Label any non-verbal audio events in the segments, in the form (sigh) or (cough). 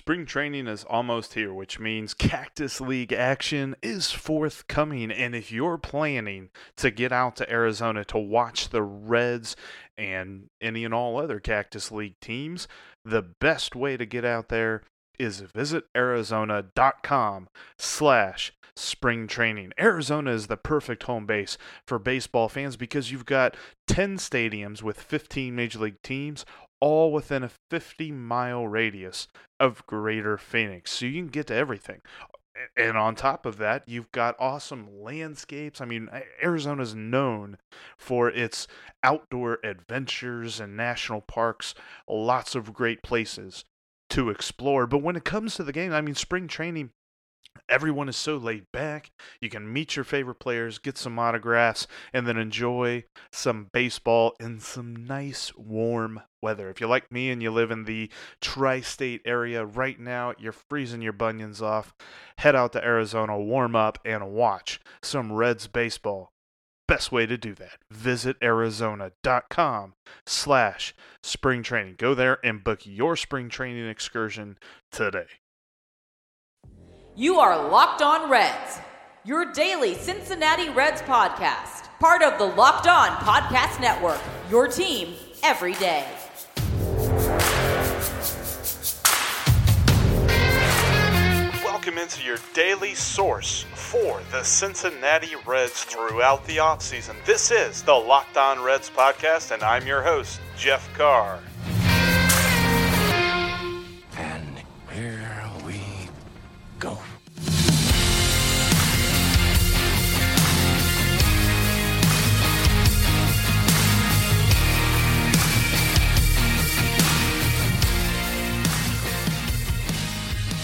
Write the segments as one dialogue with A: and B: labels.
A: Spring training is almost here, which means Cactus League action is forthcoming. And if you're planning to get out to Arizona to watch the Reds and any and all other Cactus League teams, the best way to get out there is visit arizona.com slash spring training. Arizona is the perfect home base for baseball fans because you've got 10 stadiums with 15 major league teams all within a 50 mile radius of Greater Phoenix. So you can get to everything. And on top of that, you've got awesome landscapes. I mean, Arizona's known for its outdoor adventures and national parks, lots of great places to explore. But when it comes to the game, I mean, spring training Everyone is so laid back. You can meet your favorite players, get some autographs, and then enjoy some baseball in some nice warm weather. If you're like me and you live in the tri state area right now, you're freezing your bunions off. Head out to Arizona, warm up, and watch some Reds baseball. Best way to do that. Visit Arizona.com slash spring training. Go there and book your spring training excursion today.
B: You are Locked On Reds, your daily Cincinnati Reds podcast, part of the Locked On Podcast Network, your team every day.
A: Welcome into your daily source for the Cincinnati Reds throughout the offseason. This is the Locked On Reds podcast, and I'm your host, Jeff Carr.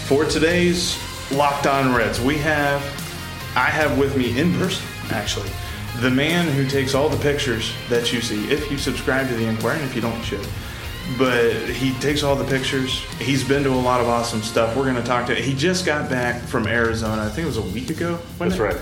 A: For today's Locked On Reds, we have, I have with me in person, actually, the man who takes all the pictures that you see. If you subscribe to the Enquirer, and if you don't, you should. But he takes all the pictures. He's been to a lot of awesome stuff. We're going to talk to. He just got back from Arizona. I think it was a week ago.
C: That's
A: it?
C: right.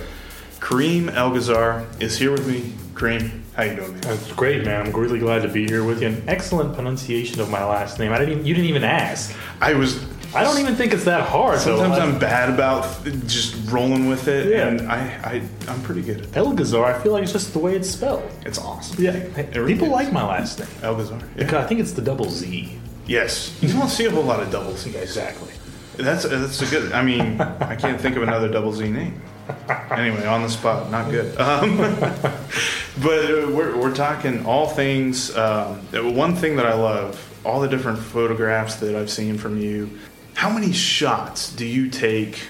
A: Kareem Elgazzar is here with me. Kareem, how you doing, man?
C: That's great, man. I'm really glad to be here with you. An excellent pronunciation of my last name. I didn't. Even, you didn't even ask.
A: I was
C: I don't even think it's that hard.
A: Sometimes
C: so
A: I'm bad about just rolling with it,
C: Yeah.
A: and I, I I'm pretty good at that.
C: Elgazzar, I feel like it's just the way it's spelled.
A: It's awesome.
C: Yeah,
A: really
C: people
A: is.
C: like my last name.
A: Elgazzar.
C: Because I think it's the double Z.
A: Yes, you don't see a whole lot of double Z.
C: Exactly.
A: That's that's a good. I mean, I can't think of another double Z name. Anyway, on the spot, not good. (laughs) Um, but we're we're talking all things. Um, one thing that I love, all the different photographs that I've seen from you. How many shots do you take?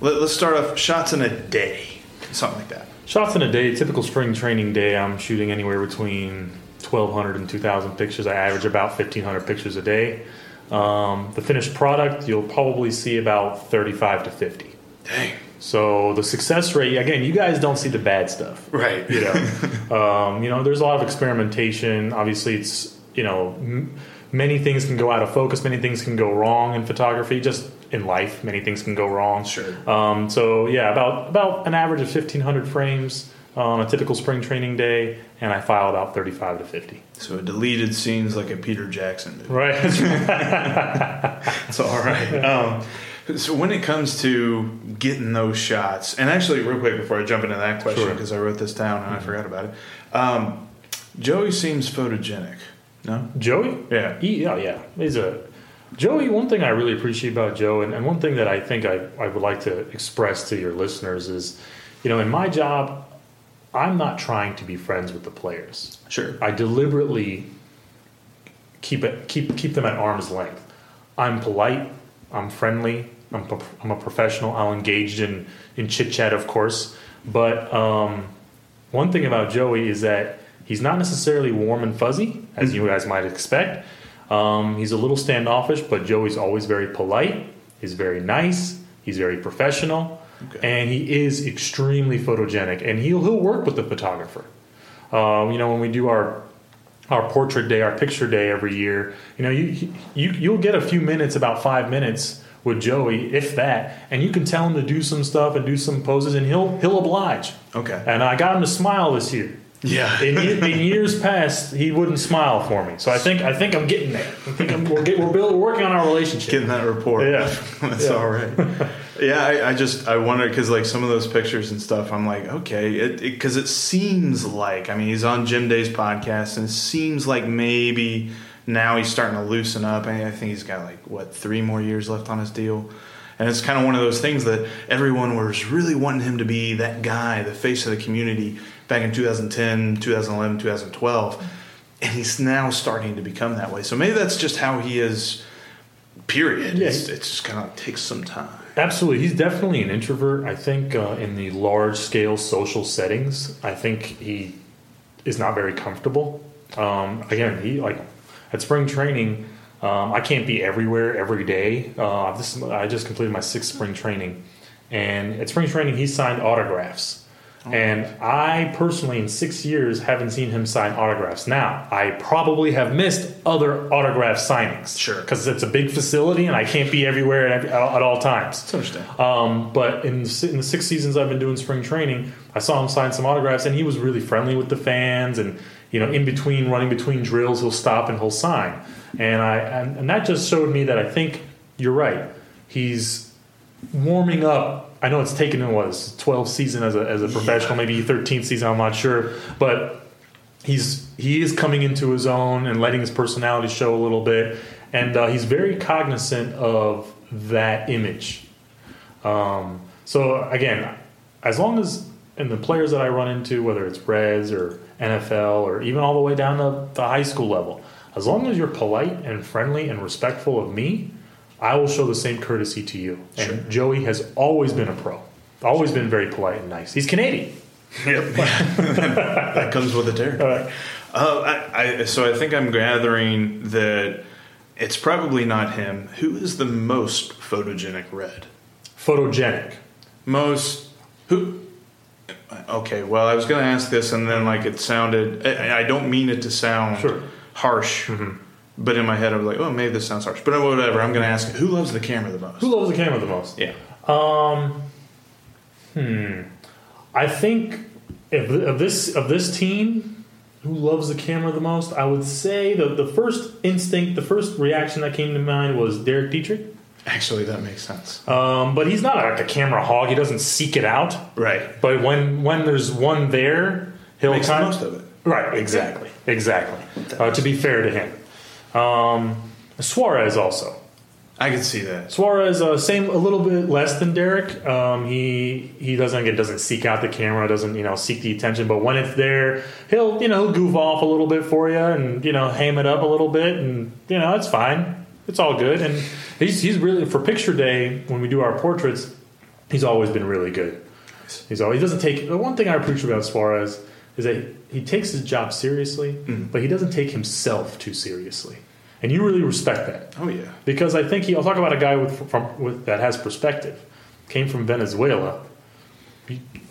A: Let, let's start off shots in a day, something like that.
C: Shots in a day, typical spring training day, I'm shooting anywhere between 1,200 and 2,000 pictures. I average about 1,500 pictures a day. Um, the finished product, you'll probably see about 35 to 50.
A: Dang.
C: So the success rate, again, you guys don't see the bad stuff.
A: Right.
C: You know, (laughs) um, you know, there's a lot of experimentation. Obviously, it's you know, m- many things can go out of focus. Many things can go wrong in photography. Just in life, many things can go wrong.
A: Sure.
C: Um, so yeah, about about an average of 1,500 frames on a typical spring training day, and I file about 35 to 50.
A: So deleted scenes like a Peter Jackson movie. (laughs)
C: Right.
A: It's all right. Um, So when it comes to getting those shots, and actually, real quick before I jump into that question,
C: Sure.
A: because I wrote this down and I forgot about it. Um, Joey seems photogenic. No.
C: Joey?
A: Yeah.
C: He, yeah, yeah. He's a Joey. One thing I really appreciate about Joe, and, and one thing that I think I, I would like to express to your listeners is, you know, in my job, I'm not trying to be friends with the players.
A: Sure.
C: I deliberately keep it keep keep them at arm's length. I'm polite. I'm friendly. I'm, I'm a professional. I'll engage in in chit chat, of course. But um, one thing about Joey is that he's not necessarily warm and fuzzy, as you guys might expect. Um, he's a little standoffish, but Joey's always very polite. He's very nice. He's very professional,
A: Okay.
C: and he is extremely photogenic. And he'll he'll work with the photographer. Um, you know, when we do our our portrait day, our picture day every year, you know, you you you'll get a few minutes, about five minutes with Joey, if that, and you can tell him to do some stuff and do some poses, and he'll he'll oblige.
A: Okay.
C: And I got him to smile this year.
A: Yeah.
C: In, in years past, he wouldn't smile for me. So I think I think I'm getting there. I think I'm, we're, get, we're, building, we're working on our relationship.
A: Getting that report.
C: Yeah. (laughs)
A: That's
C: Yeah.
A: all right. yeah, I, I just I wonder because like some of those pictures and stuff, I'm like, okay, it because it, seems like I mean he's on Jim Day's podcast and it seems like maybe now he's starting to loosen up. And I think he's got like what three more years left on his deal. And it's kind of one of those things that everyone was really wanting him to be that guy, the face of the community back in 2010, 2011, 2012. And he's now starting to become that way. So maybe that's just how he is, period.
C: Yeah,
A: It's,
C: he-
A: it just kind of takes some time.
C: Absolutely, he's definitely an introvert. I think uh, in the large scale social settings, I think he is not very comfortable. Um, again, he like at spring training. Um, I can't be everywhere every day. Uh, this, I just completed my sixth spring training, and at spring training, he signed autographs. And I personally, in six years, haven't seen him sign autographs. Now, I probably have missed other autograph signings.
A: Sure.
C: Because it's a big facility and I can't be everywhere at, at all times.
A: That's understandable.
C: Um, but in the, in the six seasons I've been doing spring training, I saw him sign some autographs, and he was really friendly with the fans. And you know, in between running between drills, he'll stop and he'll sign. And I and, and that just showed me that I think you're right. He's warming up. I know it's taken him what his 12th season as a as a professional, maybe 13th season. I'm not sure, but he's he is coming into his own and letting his personality show a little bit, and uh, he's very cognizant of that image. Um, so again, as long as and the players that I run into, whether it's Reds or NFL or even all the way down to the high school level, as long as you're polite and friendly and respectful of me, I will show the same courtesy to you. And Joey has always been a pro, always been very polite and nice. He's Canadian.
A: Yep. (laughs) that comes with the territory. Uh, I, I, so I think I'm gathering that it's probably not him. Who is the most photogenic red?
C: Photogenic.
A: Most who? Okay, well, I was going to ask this, and then like it sounded. I, I don't mean it to sound
C: Sure.
A: harsh, but in my head I was like, oh, maybe this sounds harsh. But whatever. I'm going to ask, who loves the camera the most?
C: Who loves the camera the most?
A: Yeah. Hmm.
C: I think of, of this of this team, who loves the camera the most? I would say the the first instinct, the first reaction that came to mind was Derek Dietrich.
A: Actually, that makes sense.
C: Um, but he's not like a camera hog. He doesn't seek it out.
A: right.
C: But when when there's one there, he'll
A: Makes the
C: kind
A: most of it.
C: Right. Exactly. Exactly. Uh, to be fair to him, um, Suarez also.
A: I can see that.
C: Suarez, uh, same, a little bit less than Derek. Um, he he doesn't get doesn't seek out the camera, doesn't you know seek the attention. But when it's there, he'll you know he'll goof off a little bit for you and you know ham it up a little bit, and you know it's fine. It's all good. And he's he's really for picture day when we do our portraits, he's always been really good. He's always he doesn't take the one thing I appreciate about Suarez is that he takes his job seriously, mm-hmm. but he doesn't take himself too seriously, and you really respect that
A: Oh yeah.
C: because I think he. I'll talk about a guy with from with that has perspective. Came from Venezuela.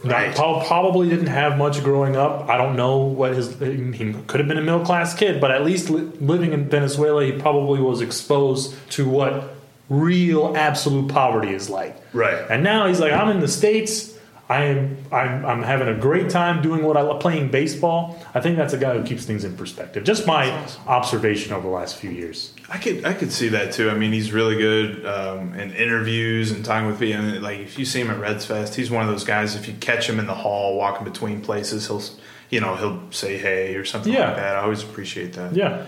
A: Right.
C: prob- probably didn't have much growing up. I don't know what his. He could have been a middle class kid, but at least li- living in Venezuela, he probably was exposed to what real absolute poverty is like.
A: Right.
C: And now he's like, I'm in the states. I am I'm, I'm having a great time doing what I love playing baseball. I think that's a guy who keeps things in perspective. Just my observation over the last few years.
D: I could I could see that too. I mean, he's really good um, in interviews and talking with people. And like if you see him at Reds Fest, he's one of those guys. If you catch him in the hall walking between places, he'll you know he'll say hey or something
C: Yeah.
D: like that. I always appreciate that.
C: Yeah.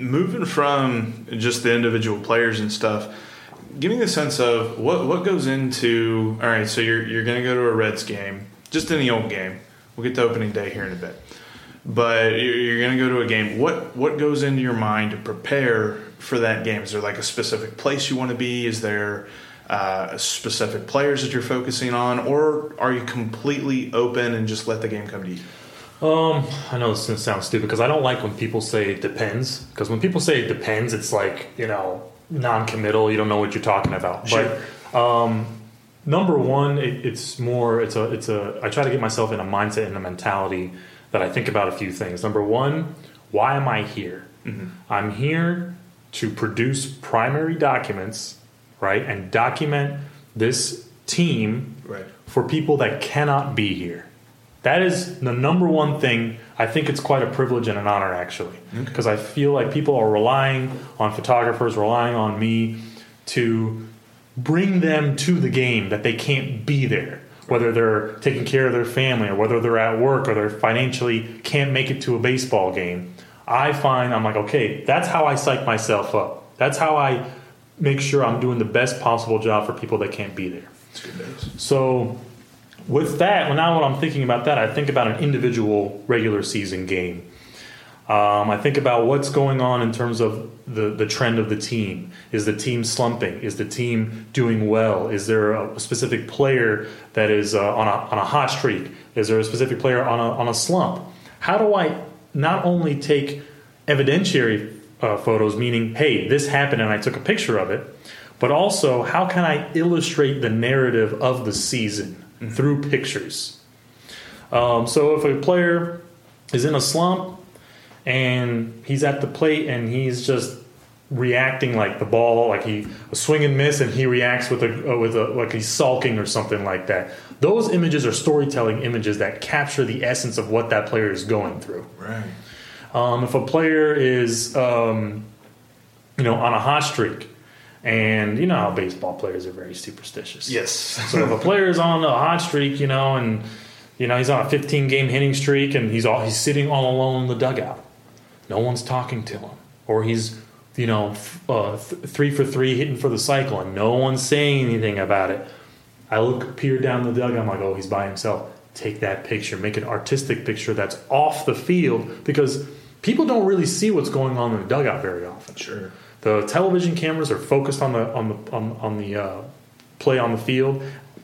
D: Moving from just the individual players and stuff, give me the sense of what what goes into. All right, so you're you're going to go to a Reds game, just any old game. We'll get to opening day here in a bit, but you're, going to go to a game. What what goes into your mind to prepare for that game? Is there like a specific place you want to be? Is there uh, specific players that you're focusing on, or are you completely open and just let the game come to you?
C: Um, I know this sounds stupid because I don't like when people say it depends. Because when people say it depends, it's like you know non-committal. You don't know what you're talking about.
D: Sure.
C: But um, number one, it, it's more. It's a. It's a. I try to get myself in a mindset and a mentality that I think about a few things. Number one, why am I here? I'm here to produce primary documents, right, and document this team
D: Right.
C: for people that cannot be here. That is the number one thing. I think it's quite a privilege and an honor, actually, because I feel like people are relying on photographers, relying on me to bring them to the game that they can't be there, whether they're taking care of their family or whether they're at work or they're financially can't make it to a baseball game. I find I'm like, okay, that's how I psych myself up. That's how I make sure I'm doing the best possible job for people that can't be there. So, with that, well, now when I'm thinking about that, I think about an individual regular season game. Um, I think about what's going on in terms of the, the trend of the team. Is the team slumping? Is the team doing well? Is there a specific player that is uh, on, a, on a hot streak? Is there a specific player on a, on a slump? How do I not only take evidentiary uh, photos, meaning, hey, this happened and I took a picture of it, but also how can I illustrate the narrative of the season through pictures? Um, so if a player is in a slump and he's at the plate and he's just reacting like the ball, like he a swing and miss, and he reacts with a uh, with a like he's sulking or something like that. Those images are storytelling images that capture the essence of what that player is going through.
D: Right.
C: Um, if a player is, um, you know, on a hot streak, and you know how baseball players are very superstitious.
D: Yes.
C: So if a player is on a hot streak, you know, and you know he's on a 15 game hitting streak, and he's all he's sitting all alone in the dugout, no one's talking to him, or he's you know f- uh, th- three for three hitting for the cycle, and no one's saying anything about it. I look peer down the dugout. I'm like, oh, he's by himself. Take that picture. Make an artistic picture that's off the field because people don't really see what's going on in the dugout very often.
D: Sure.
C: The television cameras are focused on the on the on, on the uh, play on the field.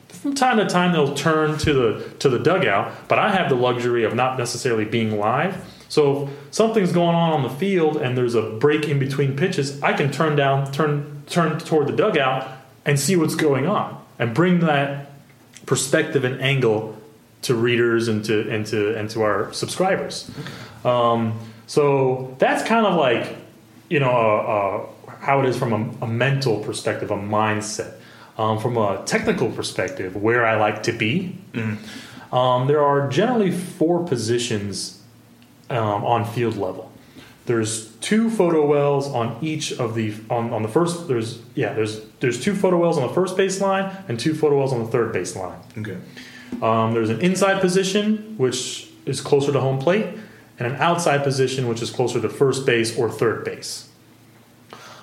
C: From time to time, they'll turn to the to the dugout, but I have the luxury of not necessarily being live. So if something's going on on the field and there's a break in between pitches, I can turn down, turn turn toward the dugout and see what's going on, and bring that perspective and angle to readers and to and to and to our subscribers. Um, so that's kind of like you know uh, uh, how it is from a, a mental perspective, a mindset. Um, from a technical perspective, where I like to be, um, there are generally four positions um, on field level. There's two photo wells on each of the on, on the first. There's yeah. There's there's two photo wells on the first baseline and two photo wells on the third baseline.
D: Okay.
C: Um, there's an inside position, which is closer to home plate, and an outside position, which is closer to first base or third base.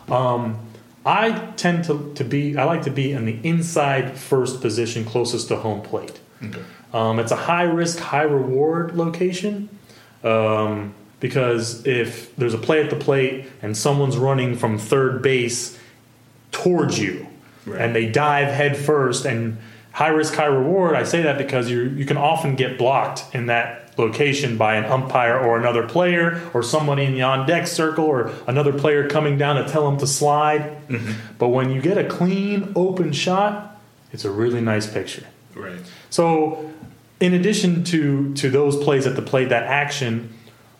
C: Um, I tend to, to be, I like to be in the inside first position closest to home plate. Um, it's a high risk, high reward location um, because if there's a play at the plate and someone's running from third base towards you, and they dive head first and high risk, high reward. I say that because you you can often get blocked in that location by an umpire or another player or somebody in the on deck circle or another player coming down to tell them to slide. But when you get a clean, open shot, it's a really nice picture.
D: Right.
C: So, in addition to to those plays at the plate, that action,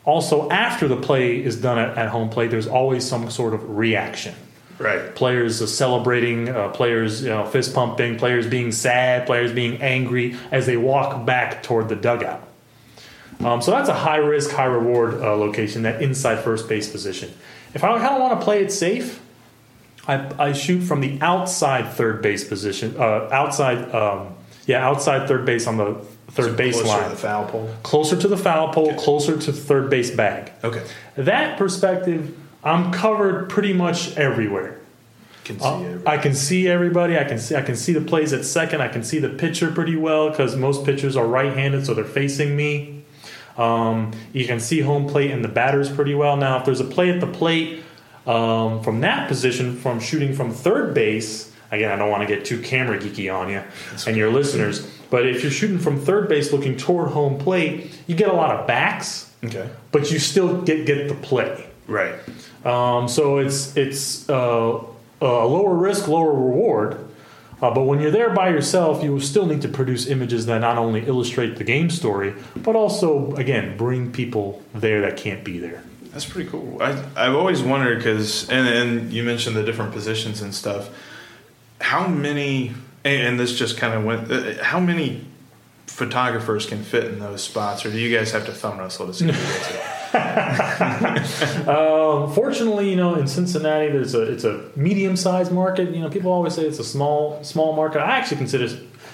C: also after the play is done at, at home plate, there's always some sort of reaction.
D: Right.
C: Players are celebrating, uh, players you know, fist pumping, players being sad, players being angry as they walk back toward the dugout. Um, so that's a high risk, high reward uh, location, that inside first base position. If I kind of want to play it safe, I, I shoot from the outside third base position, uh, outside, um, yeah, outside third base on the third base
D: Closer to
C: line,
D: the foul pole.
C: closer to the foul pole, closer to third base bag.
D: Okay.
C: That perspective, I'm covered pretty much everywhere.
D: Can see
C: Uh. I can see everybody. I can see I can see the plays at second. I can see the pitcher pretty well because most pitchers are right-handed, so they're facing me. Um, you can see home plate and the batters pretty well. Now, if there's a play at the plate um, from that position, from shooting from third base, again, I don't want to get too camera geeky on you and your listeners, but if you're shooting from third base looking toward home plate, you get a lot of backs,
D: Okay.
C: but you still get get the play.
D: Right.
C: Um, so it's it's uh, a lower risk, lower reward. Uh, but when you're there by yourself, you still need to produce images that not only illustrate the game story, but also, again, bring people there that can't be there.
D: That's pretty cool. I I've always wondered because and and you mentioned the different positions and stuff. How many and, this just kind of went. Uh, how many photographers can fit in those spots, or do you guys have to thumb wrestle to see? who? (laughs)
C: Um, fortunately, you know, in Cincinnati, there's a it's a medium sized market. You know, people always say it's a small small market. I actually consider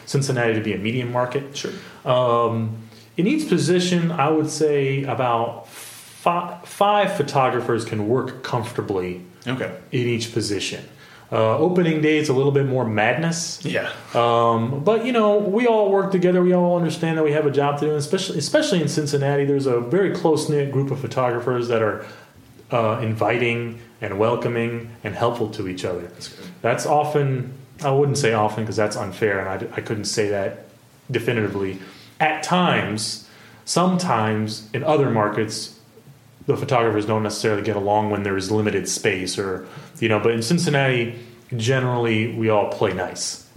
C: Cincinnati to be a medium market.
D: Sure.
C: Um, in each position, I would say about five, five photographers can work comfortably
D: Okay.
C: in each position. Uh, opening day, it's a little bit more madness.
D: Yeah.
C: Um, but you know, we all work together. We all understand that we have a job to do. And especially, especially in Cincinnati, there's a very close knit group of photographers that are uh, inviting and welcoming and helpful to each other. That's, often, I wouldn't say often because that's unfair, and I, I couldn't say that definitively. At times, sometimes in other markets, the photographers don't necessarily get along when there is limited space or you know but in cincinnati generally we all play nice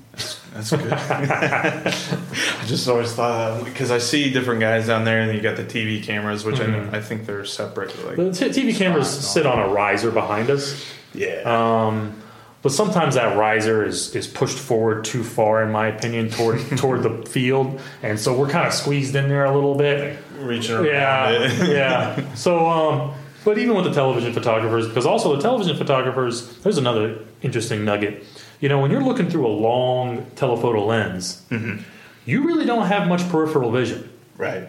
D: That's good. (laughs) I just always thought because I see different guys down there, and you got the TV cameras, which I, I think they're separate. Like,
C: the t- tv cameras sit on a riser behind us
D: yeah.
C: um, but sometimes that riser is, is pushed forward too far in my opinion toward toward the field and so we're kind of squeezed in there a little bit
D: Reaching around
C: yeah
D: it. (laughs)
C: yeah. So um, but even with the television photographers because also the television photographers there's another interesting nugget. You know when you're looking through a long telephoto lens you really don't have much peripheral vision.
D: Right.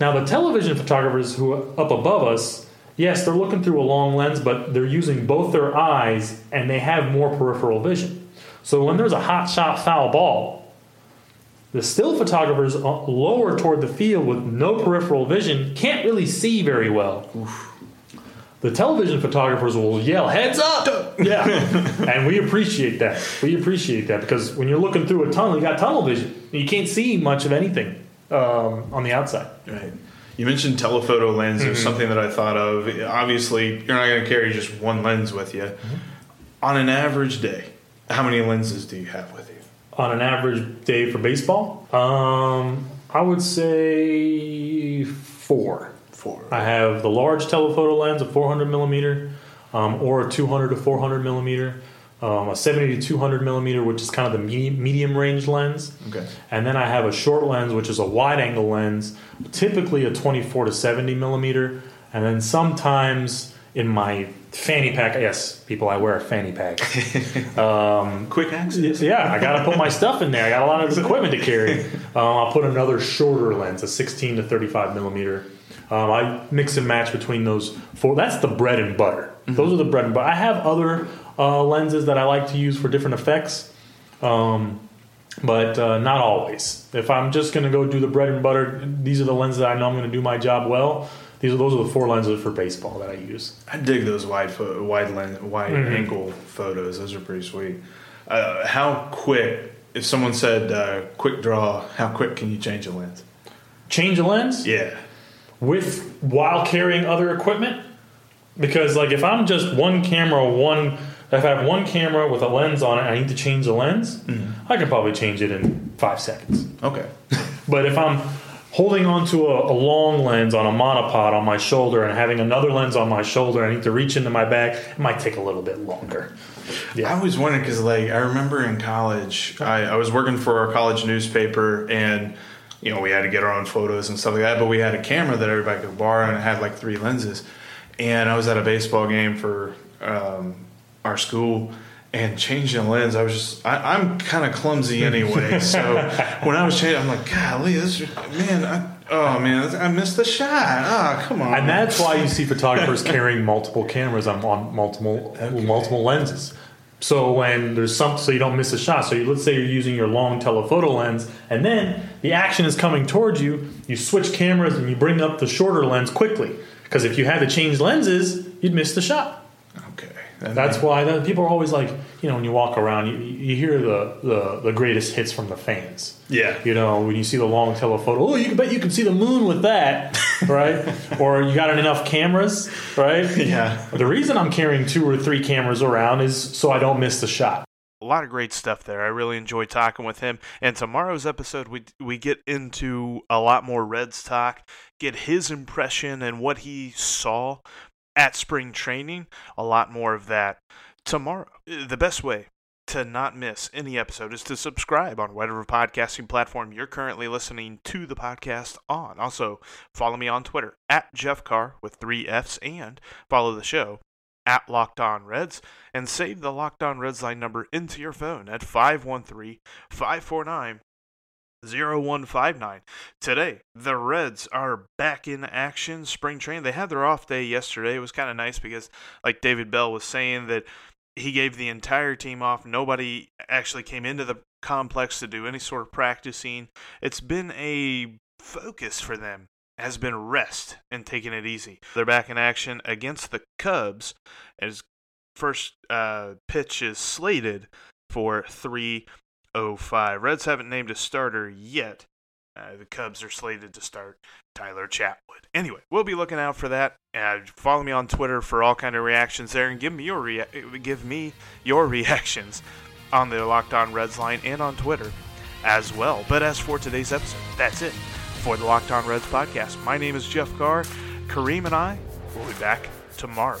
C: now the television photographers who are up above us yes they're looking through a long lens but they're using both their eyes and they have more peripheral vision. So when there's a hot shot foul ball the still photographers uh, lower toward the field with no peripheral vision can't really see very well. The television photographers will yell, "Heads up!" yeah, (laughs) and we appreciate that. We appreciate that because when you're looking through a tunnel, you got tunnel vision. You can't see much of anything um, on the outside.
D: Right. You mentioned telephoto lens.
C: Mm-hmm.
D: There's something that I thought of. Obviously, you're not going to carry just one lens with you.
C: Mm-hmm.
D: On an average day, how many lenses do you have with you?
C: On an average day for baseball, um, I would say four.
D: Four.
C: I have the large telephoto lens, a 400 millimeter, um, or a 200 to 400 millimeter, um, a 70 to 200 millimeter, which is kind of the medium, medium range lens.
D: Okay.
C: And then I have a short lens, which is a wide angle lens, typically a 24 to 70 millimeter. And then sometimes in my fanny pack, yes, people, I wear a fanny pack. (laughs)
D: Quick access.
C: Yeah, I got to put my stuff in there. I got a lot of equipment to carry. Um, I'll put another shorter lens, a 16 to 35 millimeter. Um, I mix and match between those four. That's the bread and butter. Those are the bread and butter. I have other uh, lenses that I like to use for different effects, um, but uh, not always. If I'm just going to go do the bread and butter, these are the lenses that I know I'm going to do my job well. These are those are the four lenses for baseball that I use.
D: I dig those wide fo- wide lens, wide
C: Mm-hmm.
D: angle photos. Those are pretty sweet. Uh, how quick? If someone said uh, quick draw, how quick can you change a lens?
C: Change a lens
D: Yeah.
C: with while carrying other equipment because like if I'm just one camera, one if I have one camera with a lens on it, I need to change the lens. I can probably change it in five seconds.
D: Okay.
C: But if I'm holding onto a, a long lens on a monopod on my shoulder and having another lens on my shoulder, I need to reach into my bag. It might take a little bit longer.
D: I always wondered because, like, I remember in college, I, I was working for our college newspaper, and you know we had to get our own photos and stuff like that. But we had a camera that everybody could borrow, and it had like three lenses. And I was at a baseball game for um, our school, and changing lens, I was just I, I'm kind of clumsy anyway. (laughs) so when I was changing, I'm like, golly, this man, I, oh man, I missed the shot. Ah, come on.
C: And that's why you see photographers (laughs) carrying multiple cameras on, on multiple multiple lenses. So when there's some, so you don't miss a shot. So you, let's say you're using your long telephoto lens, and then the action is coming towards you. You switch cameras and you bring up the shorter lens quickly. Because if you had to change lenses, you'd miss the shot.
D: Okay. And
C: That's why that, people are always like, you know, when you walk around, you, you hear the, the, the greatest hits from the fans.
D: Yeah.
C: You know, when you see the long telephoto, oh, you can bet you can see the moon with that, (laughs) right? or you got enough cameras, right?
D: Yeah.
C: The reason I'm carrying two or three cameras around is so I don't miss the shot.
A: a lot of great stuff there. I really enjoyed talking with him. And tomorrow's episode, we we get into a lot more Reds talk, get his impression and what he saw at spring training. A lot more of that tomorrow. The best way to not miss any episode is to subscribe on whatever podcasting platform you're currently listening to the podcast on. Also, follow me on Twitter at Jeff Carr with three F's and follow the show at Locked On Reds and save the Locked On Reds line number into your phone at 513 549 0159. Today, the Reds are back in action. Spring training. They had their off day yesterday. It was kind of nice because, like David Bell was saying, that he gave the entire team off. Nobody actually came into the complex to do any sort of practicing. It's been a focus for them has been rest and taking it easy. They're back in action against the Cubs as first uh, pitch is slated for 305. Reds haven't named a starter yet. Uh, the Cubs are slated to start Tyler Chatwood. Anyway, we'll be looking out for that. Uh, follow me on Twitter for all kind of reactions there, and give me your rea- give me your reactions on the Locked On Reds line and on Twitter as well. But as for today's episode, that's it for the Locked On Reds podcast. My name is Jeff Carr. Kareem and I will be back tomorrow.